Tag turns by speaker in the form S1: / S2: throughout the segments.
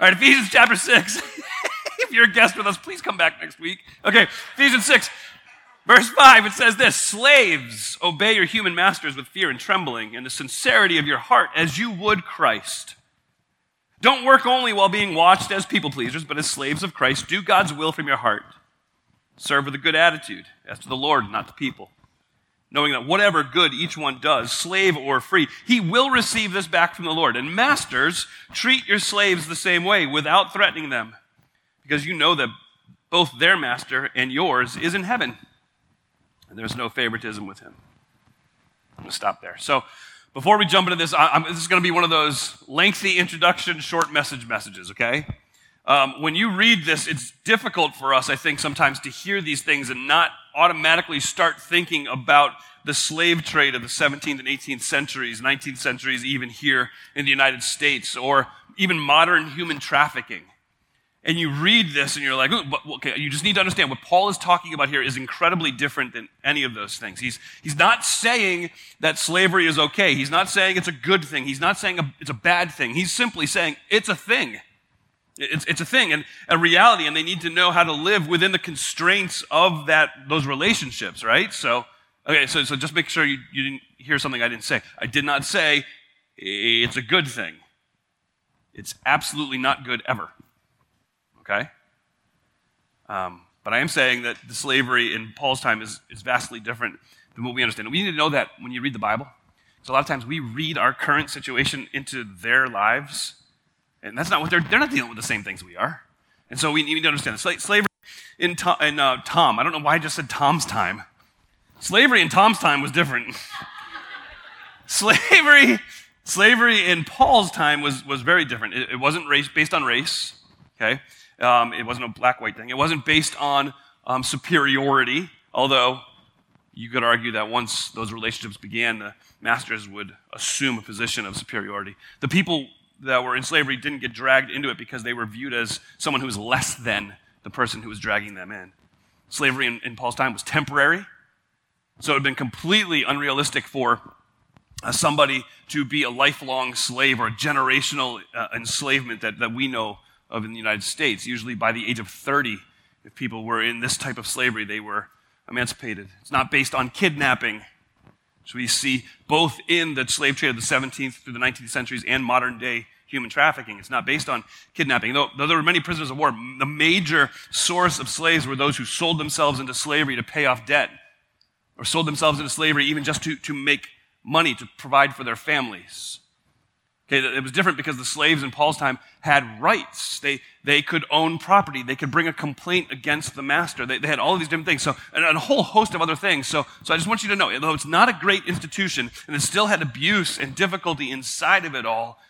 S1: All right, Ephesians chapter 6. if you're a guest with us, please come back next week. Okay, Ephesians 6, verse 5, it says this Slaves, obey your human masters with fear and trembling and the sincerity of your heart as you would Christ. Don't work only while being watched as people pleasers, but as slaves of Christ. Do God's will from your heart. Serve with a good attitude, as to the Lord, not to people. Knowing that whatever good each one does, slave or free, he will receive this back from the Lord. And masters, treat your slaves the same way, without threatening them, because you know that both their master and yours is in heaven. And there's no favoritism with him. I'm going to stop there. So, before we jump into this, I, this is going to be one of those lengthy introduction, short message messages, okay? Um, when you read this, it's difficult for us, I think, sometimes to hear these things and not automatically start thinking about the slave trade of the 17th and 18th centuries, 19th centuries, even here in the United States, or even modern human trafficking and you read this and you're like, okay, you just need to understand what Paul is talking about here is incredibly different than any of those things. He's, he's not saying that slavery is okay. He's not saying it's a good thing. He's not saying a, it's a bad thing. He's simply saying it's a thing. It's, it's a thing and a reality, and they need to know how to live within the constraints of that, those relationships, right? So, okay, so, so just make sure you, you didn't hear something I didn't say. I did not say it's a good thing. It's absolutely not good ever okay? Um, but I am saying that the slavery in Paul's time is, is vastly different than what we understand. we need to know that when you read the Bible. So a lot of times we read our current situation into their lives, and that's not what they're, they're not dealing with the same things we are. And so we need to understand Sla- slavery in, Tom, in uh, Tom, I don't know why I just said Tom's time. Slavery in Tom's time was different. slavery, slavery in Paul's time was, was very different. It, it wasn't race, based on race, okay? Um, it wasn't a black white thing. It wasn't based on um, superiority, although you could argue that once those relationships began, the masters would assume a position of superiority. The people that were in slavery didn't get dragged into it because they were viewed as someone who was less than the person who was dragging them in. Slavery in, in Paul's time was temporary, so it had been completely unrealistic for uh, somebody to be a lifelong slave or a generational uh, enslavement that, that we know of in the United States. Usually by the age of 30, if people were in this type of slavery, they were emancipated. It's not based on kidnapping. We see both in the slave trade of the 17th through the 19th centuries and modern day human trafficking. It's not based on kidnapping. Though, though, there were many prisoners of war, the major source of slaves were those who sold themselves into slavery to pay off debt, or sold themselves into slavery even just to, to make money to provide for their families. Okay, it was different because the slaves in Paul's time had rights. They, they could own property. They could bring a complaint against the master. They, they had all these different things. So, and a whole host of other things. So, so I just want you to know, though it's not a great institution and it still had abuse and difficulty inside of it all,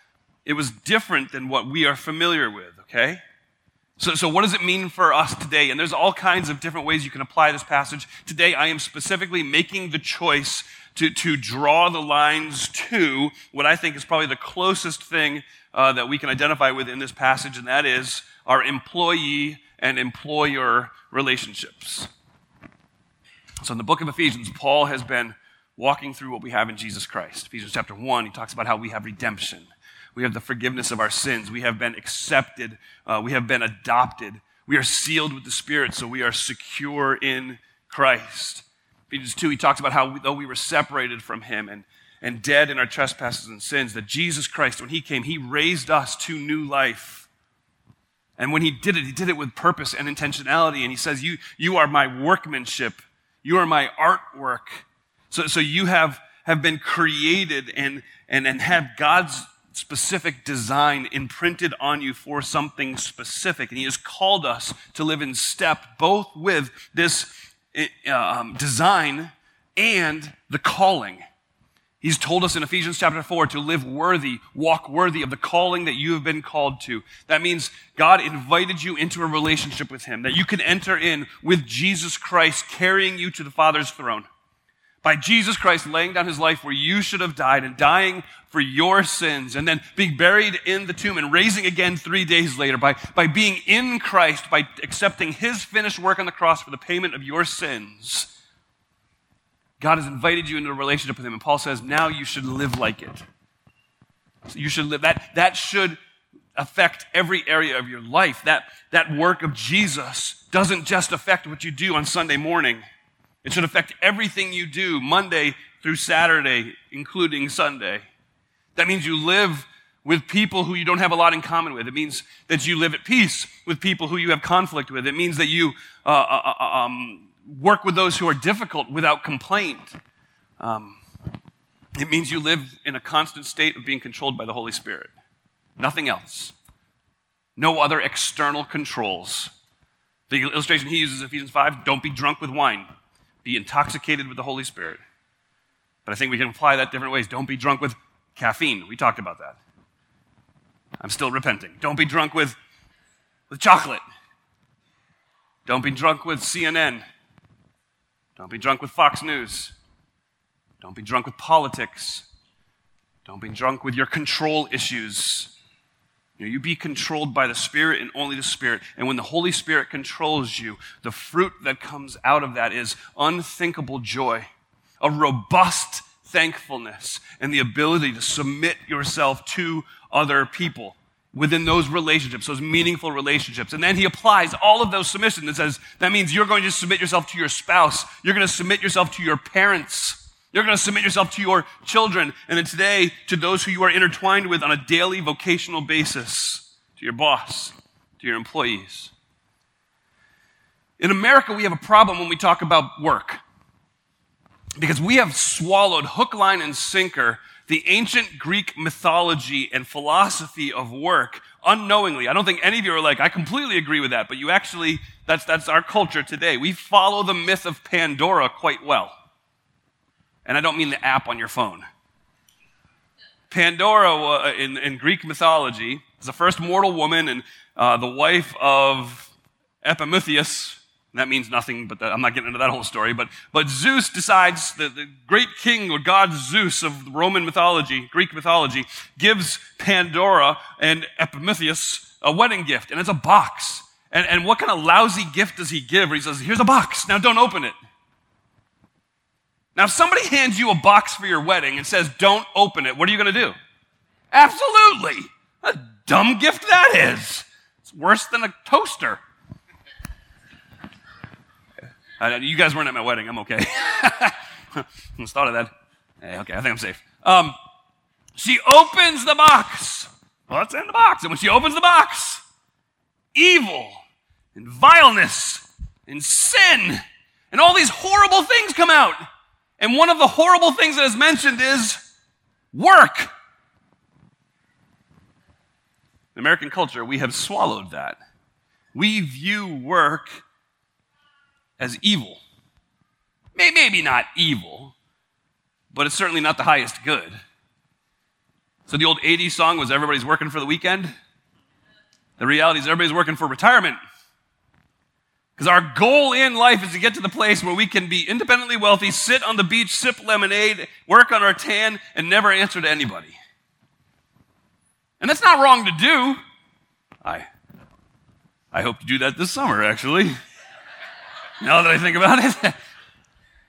S1: it was different than what we are familiar with, okay? So, so what does it mean for us today? And there's all kinds of different ways you can apply this passage. Today, I am specifically making the choice to, to draw the lines to what I think is probably the closest thing uh, that we can identify with in this passage, and that is our employee and employer relationships. So in the book of Ephesians, Paul has been walking through what we have in Jesus Christ. Ephesians chapter 1, he talks about how we have redemption. We have the forgiveness of our sins. We have been accepted. Uh, we have been adopted. We are sealed with the Spirit, so we are secure in Christ. Ephesians 2, he talks about how we, though we were separated from him and, and dead in our trespasses and sins, that Jesus Christ, when he came, he raised us to new life. And when he did it, he did it with purpose and intentionality. And he says, You, you are my workmanship, you are my artwork. So, so you have, have been created and, and, and have God's specific design imprinted on you for something specific. And he has called us to live in step both with this um, design and the calling. He's told us in Ephesians chapter 4 to live worthy, walk worthy of the calling that you have been called to. That means God invited you into a relationship with Him, that you can enter in with Jesus Christ carrying you to the Father's throne by Jesus Christ laying down his life where you should have died and dying for your sins and then being buried in the tomb and raising again three days later by, by being in Christ, by accepting his finished work on the cross for the payment of your sins. God has invited you into a relationship with him. And Paul says, now you should live like it. So you should live. That, that should affect every area of your life. That, that work of Jesus doesn't just affect what you do on Sunday morning. It should affect everything you do Monday through Saturday, including Sunday. That means you live with people who you don't have a lot in common with. It means that you live at peace with people who you have conflict with. It means that you uh, uh, uh um, work with those who are difficult without complaint. Um, it means you live in a constant state of being controlled by the Holy Spirit. Nothing else. No other external controls. The illustration he uses, Ephesians 5, don't be drunk with wine. Be intoxicated with the Holy Spirit. But I think we can apply that different ways. Don't be drunk with caffeine. We talked about that. I'm still repenting. Don't be drunk with, with chocolate. Don't be drunk with CNN. Don't be drunk with Fox News. Don't be drunk with politics. Don't be drunk with your control issues. You, know, you be controlled by the Spirit and only the Spirit. And when the Holy Spirit controls you, the fruit that comes out of that is unthinkable joy, a robust thankfulness, and the ability to submit yourself to other people within those relationships, those meaningful relationships. And then he applies all of those submissions and says, that means you're going to submit yourself to your spouse. You're going to submit yourself to your parents. You're going to submit yourself to your children. And then today, to those who you are intertwined with on a daily vocational basis, to your boss, to your employees. In America, we have a problem when we talk about work because we have swallowed hook, line, and sinker the ancient Greek mythology and philosophy of work unknowingly. I don't think any of you are like, I completely agree with that, but you actually, that's, that's our culture today. We follow the myth of Pandora quite well. And I don't mean the app on your phone. Pandora uh, in, in Greek mythology is the first mortal woman and uh, the wife of Epimetheus, that means nothing, but I'm not getting into that whole story. But, but Zeus decides, the, the great king or god Zeus of Roman mythology, Greek mythology, gives Pandora and Epimetheus a wedding gift, and it's a box. And, and what kind of lousy gift does he give? Where He says, Here's a box, now don't open it. Now, if somebody hands you a box for your wedding and says, Don't open it, what are you going to do? Absolutely. A dumb gift that is. It's worse than a toaster. Uh, you guys weren't at my wedding. I'm okay. Just thought of that. Hey, okay, I think I'm safe. Um, she opens the box. What's in the box? And when she opens the box, evil and vileness and sin and all these horrible things come out. And one of the horrible things that is mentioned is work. In American culture, we have swallowed that. We view work as evil. Maybe not evil, but it's certainly not the highest good. So the old 80s song was Everybody's Working for the Weekend. The reality is everybody's working for retirement. Because our goal in life is to get to the place where we can be independently wealthy, sit on the beach, sip lemonade, work on our tan, and never answer to anybody. And that's not wrong to do. I, I hope to do that this summer, actually now that I think about it.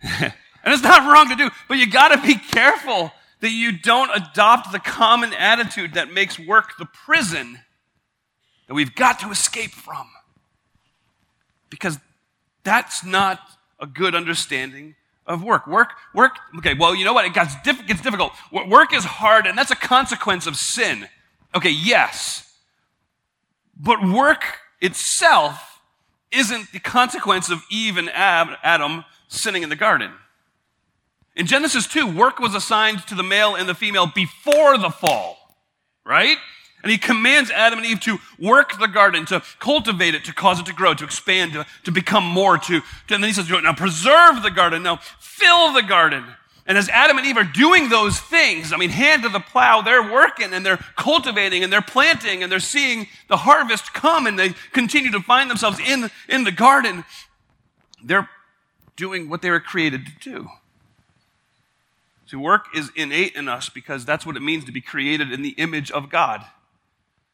S1: and it's not wrong to do, but you got to be careful that you don't adopt the common attitude that makes work the prison that we've got to escape from. Because that's not a good understanding of work. Work, work, okay, well, you know what? It gets, diff- gets difficult. Work is hard, and that's a consequence of sin. Okay, yes. But work itself isn't the consequence of Eve and Adam sinning in the garden. In Genesis 2, work was assigned to the male and the female before the fall, right? And he commands Adam and Eve to work the garden, to cultivate it, to cause it to grow, to expand, to, to become more, to, to, and then he says, now preserve the garden, now fill the garden. And as Adam and Eve are doing those things, I mean, hand to the plow, they're working and they're cultivating and they're planting and they're seeing the harvest come and they continue to find themselves in, in the garden. They're doing what they were created to do. See, work is innate in us because that's what it means to be created in the image of God.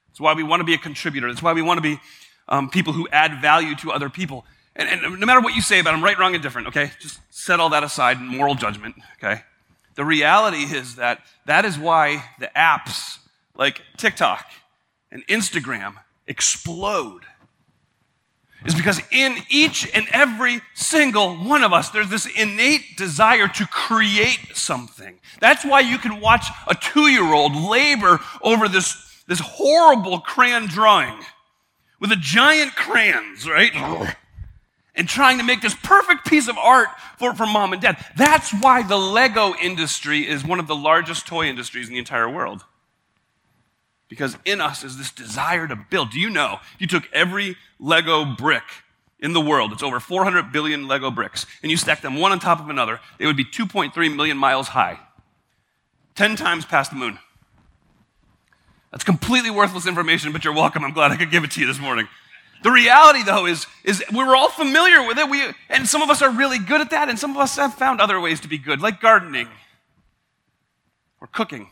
S1: That's why we want to be a contributor. It's why we want to be um, people who add value to other people. And, and no matter what you say about them, right, wrong, and different, okay? Just set all that aside, and moral judgment, okay? The reality is that that is why the apps like TikTok and Instagram explode is because in each and every single one of us, there's this innate desire to create something. That's why you can watch a two year old labor over this, this horrible crayon drawing with a giant crayons, right? And trying to make this perfect piece of art for, for mom and dad. That's why the Lego industry is one of the largest toy industries in the entire world. Because in us is this desire to build. Do you know? You took every Lego brick in the world, it's over 400 billion Lego bricks, and you stack them one on top of another, they would be 2.3 million miles high, 10 times past the moon. That's completely worthless information, but you're welcome. I'm glad I could give it to you this morning. The reality, though, is, is we're all familiar with it, we, and some of us are really good at that, and some of us have found other ways to be good, like gardening or cooking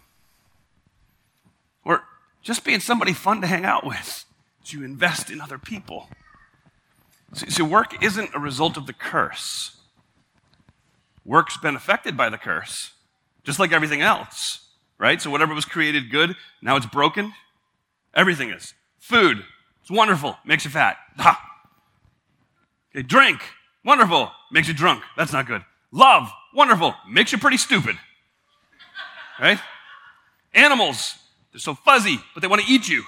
S1: or just being somebody fun to hang out with you invest in other people. See, so work isn't a result of the curse. Work's been affected by the curse, just like everything else, right? So whatever was created good, now it's broken. Everything is. Food, it's wonderful, makes you fat. Ha! Okay, drink, wonderful, makes you drunk. That's not good. Love, wonderful, makes you pretty stupid. Right? Animals, they're so fuzzy, but they want to eat you.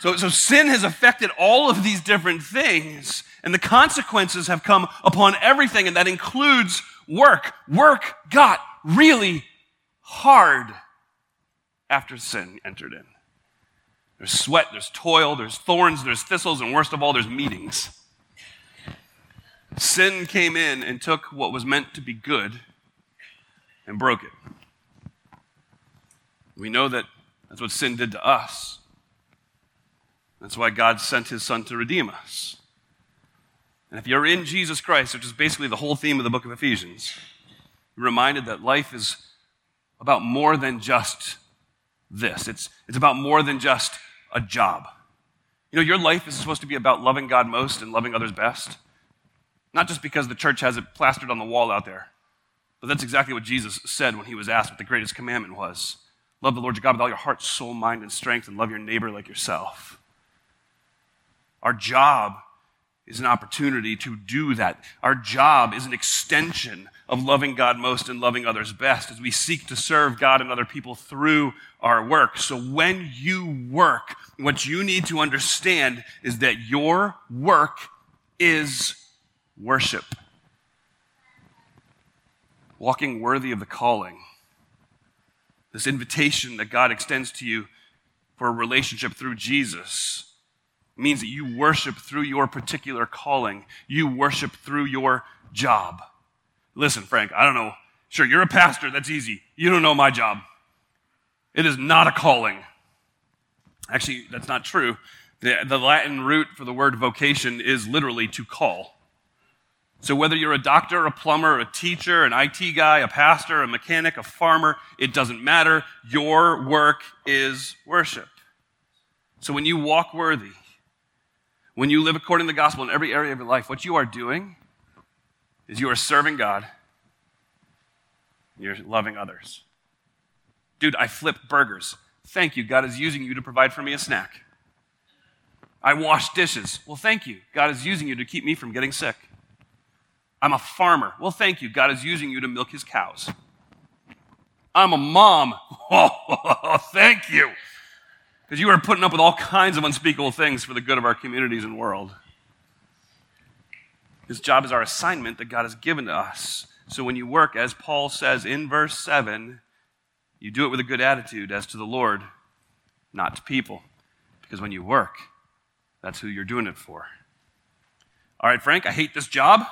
S1: So, so sin has affected all of these different things, and the consequences have come upon everything, and that includes work. Work got really hard after sin entered in. There's sweat, there's toil, there's thorns, there's thistles, and worst of all, there's meetings. Sin came in and took what was meant to be good and broke it. We know that that's what sin did to us. That's why God sent his son to redeem us. And if you're in Jesus Christ, which is basically the whole theme of the book of Ephesians, you're reminded that life is about more than just this. It's, it's about more than just a job. You know, your life is supposed to be about loving God most and loving others best. Not just because the church has it plastered on the wall out there, but that's exactly what Jesus said when he was asked what the greatest commandment was. Love the Lord your God with all your heart, soul, mind, and strength, and love your neighbor like yourself. Our job is an opportunity to do that. Our job is an extension of loving God most and loving others best as we seek to serve God and other people through our work. So when you work, what you need to understand is that your work is worship. Walking worthy of the calling this invitation that God extends to you for a relationship through Jesus means that you worship through your particular calling. You worship through your job. Listen, Frank, I don't know. Sure, you're a pastor. That's easy. You don't know my job. It is not a calling. Actually, that's not true. The, the Latin root for the word vocation is literally to call. So, whether you're a doctor, a plumber, a teacher, an IT guy, a pastor, a mechanic, a farmer, it doesn't matter. Your work is worship. So, when you walk worthy, when you live according to the gospel in every area of your life, what you are doing is you are serving God, you're loving others. Dude, I flip burgers. Thank you. God is using you to provide for me a snack. I wash dishes. Well, thank you. God is using you to keep me from getting sick. I'm a farmer. Well, thank you. God is using you to milk his cows. I'm a mom. Oh, thank you. Because you are putting up with all kinds of unspeakable things for the good of our communities and world. This job is our assignment that God has given to us. So when you work, as Paul says in verse 7, you do it with a good attitude as to the Lord, not to people. Because when you work, that's who you're doing it for. All right, Frank, I hate this job.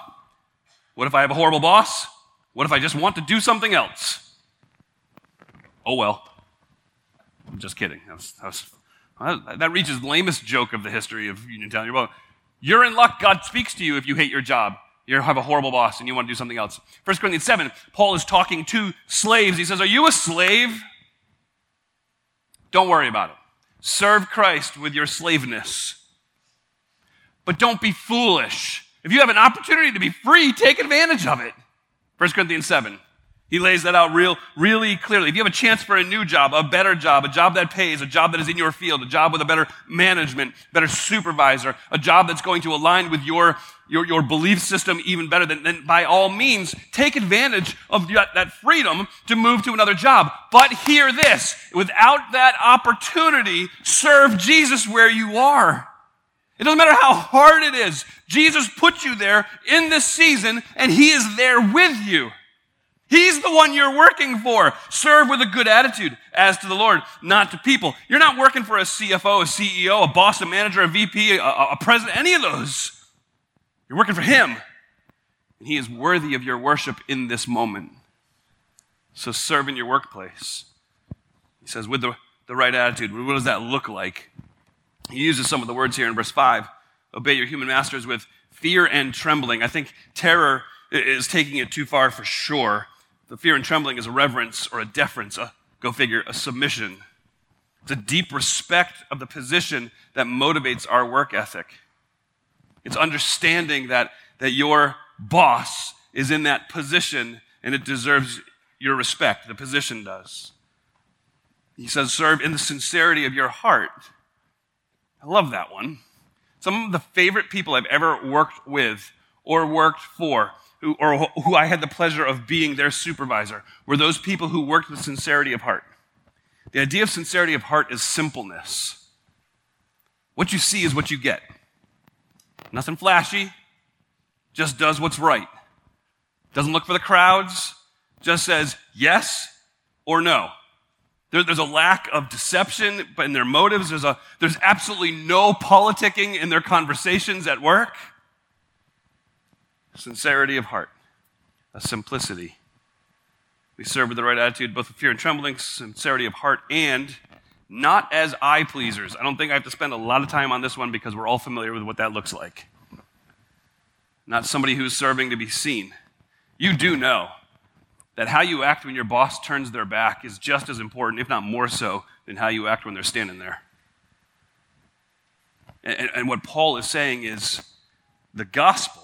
S1: What if I have a horrible boss? What if I just want to do something else? Oh well. I'm just kidding. That, was, that, was, that reaches the lamest joke of the history of Uniontown. You're, you're in luck. God speaks to you if you hate your job. You have a horrible boss and you want to do something else. 1 Corinthians 7, Paul is talking to slaves. He says, Are you a slave? Don't worry about it. Serve Christ with your slaveness. But don't be foolish. If you have an opportunity to be free, take advantage of it. 1 Corinthians 7. He lays that out real, really clearly. If you have a chance for a new job, a better job, a job that pays, a job that is in your field, a job with a better management, better supervisor, a job that's going to align with your, your, your belief system even better, then, then by all means, take advantage of that, that freedom to move to another job. But hear this, without that opportunity, serve Jesus where you are. It doesn't matter how hard it is. Jesus put you there in this season and he is there with you. He's the one you're working for. Serve with a good attitude as to the Lord, not to people. You're not working for a CFO, a CEO, a boss, a manager, a VP, a, a president, any of those. You're working for Him. And He is worthy of your worship in this moment. So serve in your workplace. He says, with the, the right attitude. What does that look like? He uses some of the words here in verse 5. Obey your human masters with fear and trembling. I think terror is taking it too far for sure. The fear and trembling is a reverence or a deference, a, go figure, a submission. It's a deep respect of the position that motivates our work ethic. It's understanding that, that your boss is in that position and it deserves your respect. The position does. He says, serve in the sincerity of your heart. I love that one. Some of the favorite people I've ever worked with or worked for who, or who I had the pleasure of being their supervisor were those people who worked with sincerity of heart. The idea of sincerity of heart is simpleness. What you see is what you get. Nothing flashy, just does what's right. Doesn't look for the crowds, just says yes or no. There, there's a lack of deception in their motives. There's, a, there's absolutely no politicking in their conversations at work sincerity of heart, a simplicity. We serve with the right attitude, both with fear and trembling, sincerity of heart, and not as eye pleasers. I don't think I have to spend a lot of time on this one because we're all familiar with what that looks like. Not somebody who's serving to be seen. You do know that how you act when your boss turns their back is just as important, if not more so, than how you act when they're standing there. And, and what Paul is saying is the gospel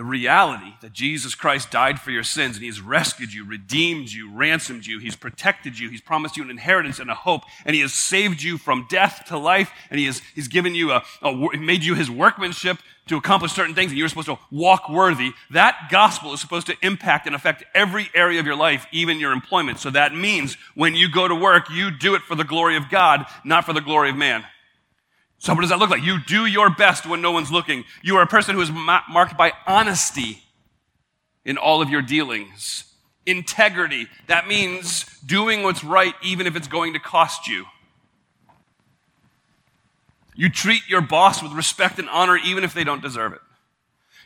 S1: the reality that Jesus Christ died for your sins and He's rescued you, redeemed you, ransomed you, He's protected you, He's promised you an inheritance and a hope, and He has saved you from death to life, and He has He's given you a, a made you His workmanship to accomplish certain things, and you're supposed to walk worthy. That gospel is supposed to impact and affect every area of your life, even your employment. So that means when you go to work, you do it for the glory of God, not for the glory of man. So, what does that look like? You do your best when no one's looking. You are a person who is ma- marked by honesty in all of your dealings. Integrity. That means doing what's right even if it's going to cost you. You treat your boss with respect and honor even if they don't deserve it.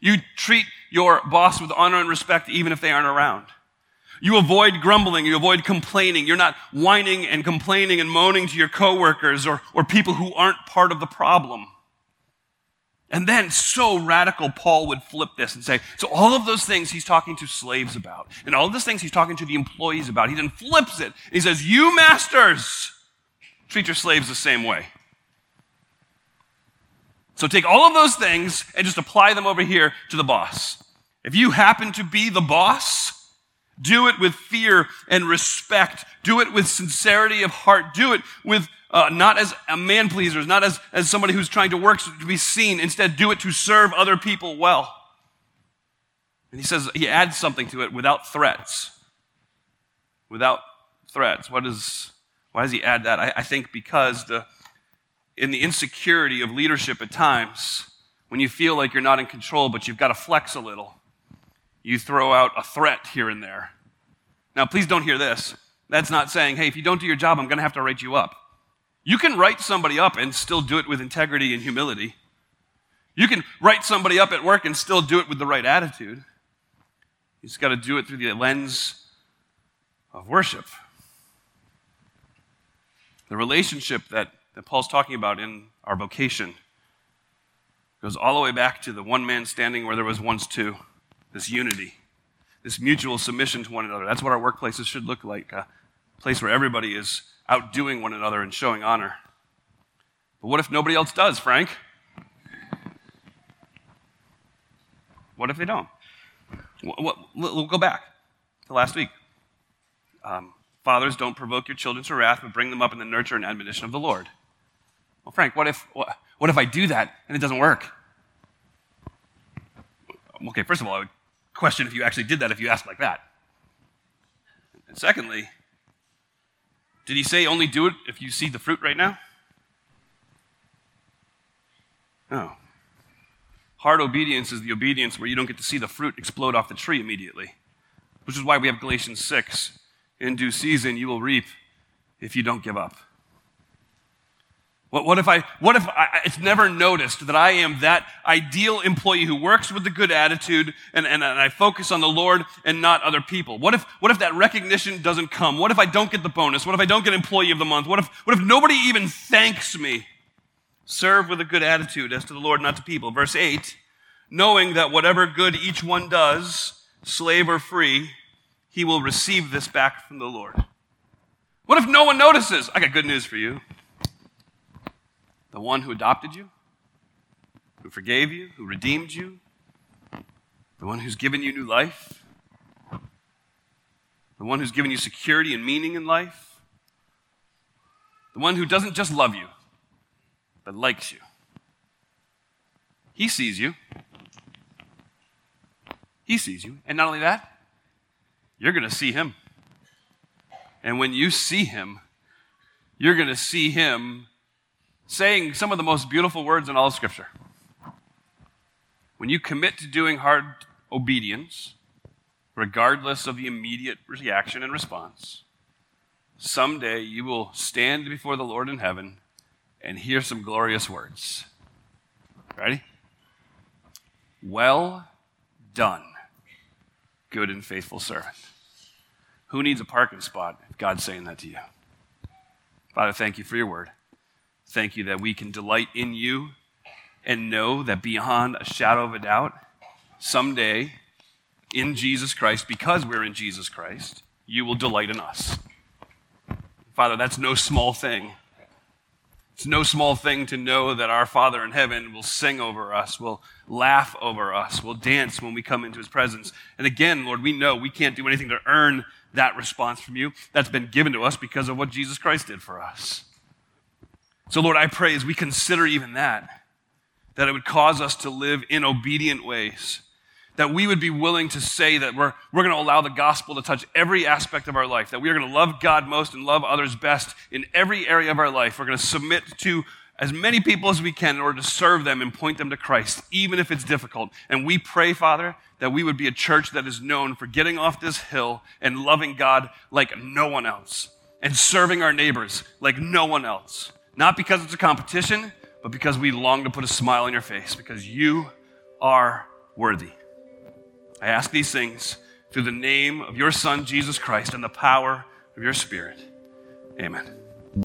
S1: You treat your boss with honor and respect even if they aren't around. You avoid grumbling. You avoid complaining. You're not whining and complaining and moaning to your coworkers or, or people who aren't part of the problem. And then, so radical, Paul would flip this and say, so all of those things he's talking to slaves about, and all of those things he's talking to the employees about, he then flips it. He says, You masters, treat your slaves the same way. So take all of those things and just apply them over here to the boss. If you happen to be the boss, do it with fear and respect. Do it with sincerity of heart. Do it with uh, not as a man pleaser, not as, as somebody who's trying to work to be seen. Instead, do it to serve other people well. And he says he adds something to it without threats. Without threats. What is, why does he add that? I, I think because the, in the insecurity of leadership at times, when you feel like you're not in control, but you've got to flex a little, you throw out a threat here and there. Now, please don't hear this. That's not saying, hey, if you don't do your job, I'm going to have to write you up. You can write somebody up and still do it with integrity and humility. You can write somebody up at work and still do it with the right attitude. You just got to do it through the lens of worship. The relationship that, that Paul's talking about in our vocation goes all the way back to the one man standing where there was once two this unity, this mutual submission to one another. That's what our workplaces should look like a place where everybody is outdoing one another and showing honor. But what if nobody else does, Frank? What if they don't? We'll go back. To last week. Um, Fathers, don't provoke your children to wrath, but bring them up in the nurture and admonition of the Lord. Well, Frank, what if, what, what if I do that and it doesn't work? Okay, first of all, I would question if you actually did that if you asked like that. And secondly, did he say only do it if you see the fruit right now? No. Hard obedience is the obedience where you don't get to see the fruit explode off the tree immediately, which is why we have Galatians 6. In due season, you will reap if you don't give up. What, what if I, what if I, it's never noticed that I am that ideal employee who works with a good attitude and, and, and I focus on the Lord and not other people? What if, what if that recognition doesn't come? What if I don't get the bonus? What if I don't get employee of the month? What if, what if nobody even thanks me? Serve with a good attitude as to the Lord, not to people. Verse 8, knowing that whatever good each one does, slave or free, he will receive this back from the Lord. What if no one notices? I got good news for you the one who adopted you, who forgave you, who redeemed you, the one who's given you new life, the one who's given you security and meaning in life, the one who doesn't just love you, but likes you. He sees you. He sees you. And not only that, you're going to see him. And when you see him, you're going to see him saying some of the most beautiful words in all of Scripture. When you commit to doing hard obedience, regardless of the immediate reaction and response, someday you will stand before the Lord in heaven and hear some glorious words. Ready? Well done, good and faithful servant. Who needs a parking spot if God's saying that to you? Father, thank you for your word. Thank you that we can delight in you and know that beyond a shadow of a doubt, someday in Jesus Christ, because we're in Jesus Christ, you will delight in us. Father, that's no small thing. It's no small thing to know that our Father in heaven will sing over us, will laugh over us, will dance when we come into his presence. And again, Lord, we know we can't do anything to earn that response from you. That's been given to us because of what Jesus Christ did for us. So, Lord, I pray as we consider even that, that it would cause us to live in obedient ways. That we would be willing to say that we're, we're going to allow the gospel to touch every aspect of our life, that we are going to love God most and love others best in every area of our life. We're going to submit to as many people as we can in order to serve them and point them to Christ, even if it's difficult. And we pray, Father, that we would be a church that is known for getting off this hill and loving God like no one else and serving our neighbors like no one else. Not because it's a competition, but because we long to put a smile on your face, because you are worthy. I ask these things through the name of your Son, Jesus Christ, and the power of your Spirit. Amen.